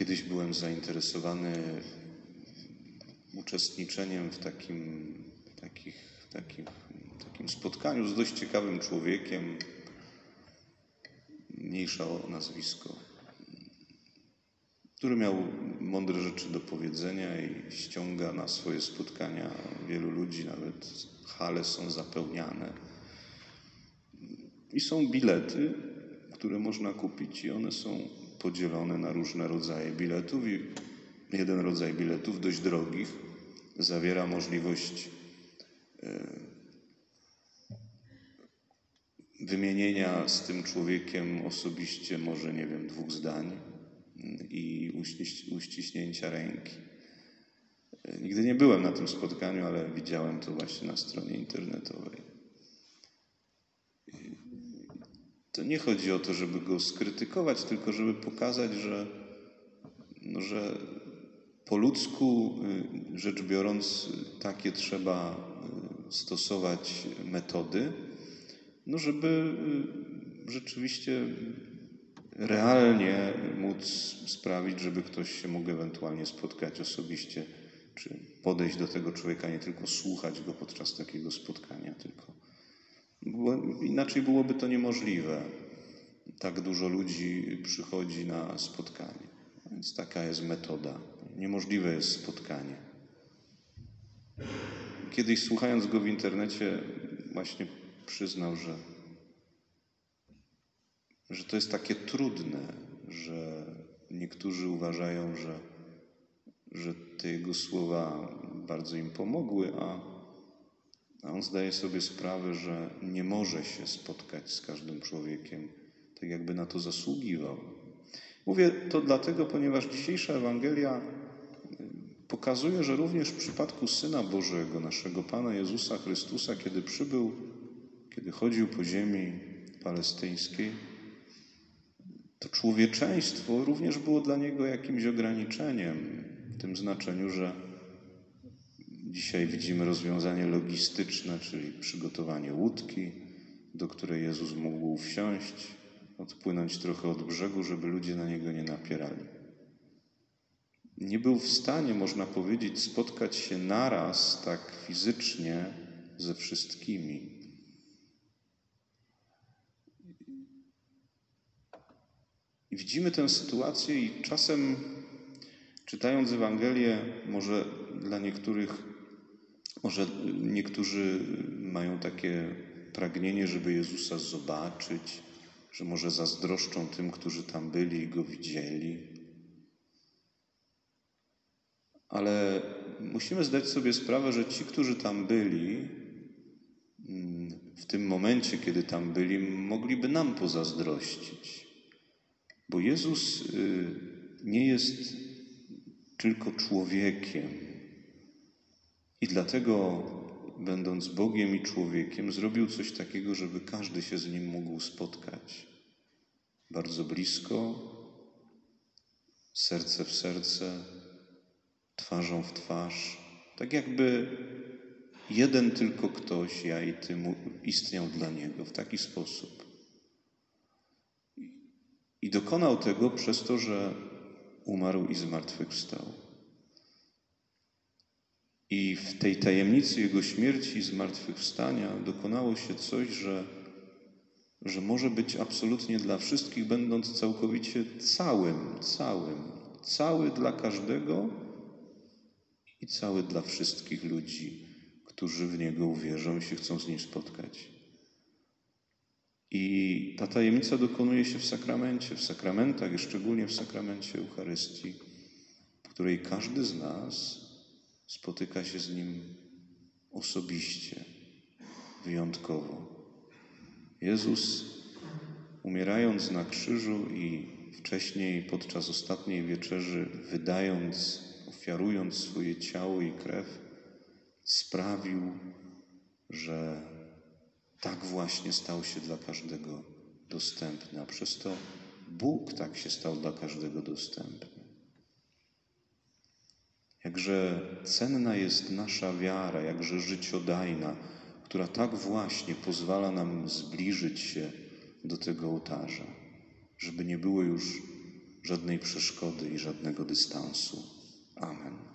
Kiedyś byłem zainteresowany uczestniczeniem w takim, takich, takim, spotkaniu z dość ciekawym człowiekiem, mniejsza o nazwisko, który miał mądre rzeczy do powiedzenia i ściąga na swoje spotkania wielu ludzi, nawet hale są zapełniane. I są bilety, które można kupić, i one są podzielone na różne rodzaje biletów. I jeden rodzaj biletów, dość drogich, zawiera możliwość e, wymienienia z tym człowiekiem osobiście, może nie wiem, dwóch zdań i uściśnięcia ręki. E, nigdy nie byłem na tym spotkaniu, ale widziałem to właśnie na stronie internetowej. To nie chodzi o to, żeby go skrytykować, tylko żeby pokazać, że, no, że po ludzku y, rzecz biorąc, takie trzeba y, stosować metody, no żeby y, rzeczywiście realnie móc sprawić, żeby ktoś się mógł ewentualnie spotkać osobiście, czy podejść do tego człowieka, nie tylko słuchać go podczas takiego spotkania, tylko bo inaczej byłoby to niemożliwe. Tak dużo ludzi przychodzi na spotkanie. Więc taka jest metoda. Niemożliwe jest spotkanie. Kiedyś słuchając go w internecie, właśnie przyznał, że, że to jest takie trudne, że niektórzy uważają, że, że te jego słowa bardzo im pomogły, a a on zdaje sobie sprawę, że nie może się spotkać z każdym człowiekiem, tak jakby na to zasługiwał. Mówię to dlatego, ponieważ dzisiejsza Ewangelia y, pokazuje, że również w przypadku Syna Bożego, naszego Pana Jezusa Chrystusa, kiedy przybył, kiedy chodził po ziemi palestyńskiej, to człowieczeństwo również było dla niego jakimś ograniczeniem, w tym znaczeniu, że Dzisiaj widzimy rozwiązanie logistyczne, czyli przygotowanie łódki, do której Jezus mógł wsiąść, odpłynąć trochę od brzegu, żeby ludzie na niego nie napierali. Nie był w stanie, można powiedzieć, spotkać się naraz tak fizycznie ze wszystkimi. I widzimy tę sytuację, i czasem czytając Ewangelię, może dla niektórych może niektórzy mają takie pragnienie, żeby Jezusa zobaczyć, że może zazdroszczą tym, którzy tam byli i go widzieli. Ale musimy zdać sobie sprawę, że ci, którzy tam byli, mm, w tym momencie, kiedy tam byli, mogliby nam pozazdrościć. Bo Jezus y, nie jest tylko człowiekiem, i dlatego, będąc Bogiem i człowiekiem, zrobił coś takiego, żeby każdy się z nim mógł spotkać. Bardzo blisko, serce w serce, twarzą w twarz, tak jakby jeden tylko ktoś, ja i ty, istniał dla niego w taki sposób. I dokonał tego przez to, że umarł i zmartwychwstał. I w tej tajemnicy Jego śmierci i zmartwychwstania dokonało się coś, że, że może być absolutnie dla wszystkich, będąc całkowicie całym, całym, cały dla każdego i cały dla wszystkich ludzi, którzy w Niego uwierzą i się chcą z Nim spotkać. I ta tajemnica dokonuje się w sakramencie, w sakramentach, szczególnie w sakramencie Eucharystii, w której każdy z nas spotyka się z Nim osobiście, wyjątkowo. Jezus, umierając na krzyżu i wcześniej podczas ostatniej wieczerzy, wydając, ofiarując swoje ciało i krew, sprawił, że tak właśnie stał się dla każdego dostępny, a przez to Bóg tak się stał dla każdego dostępny. Jakże cenna jest nasza wiara, jakże życiodajna, która tak właśnie pozwala nam zbliżyć się do tego ołtarza, żeby nie było już żadnej przeszkody i żadnego dystansu. Amen.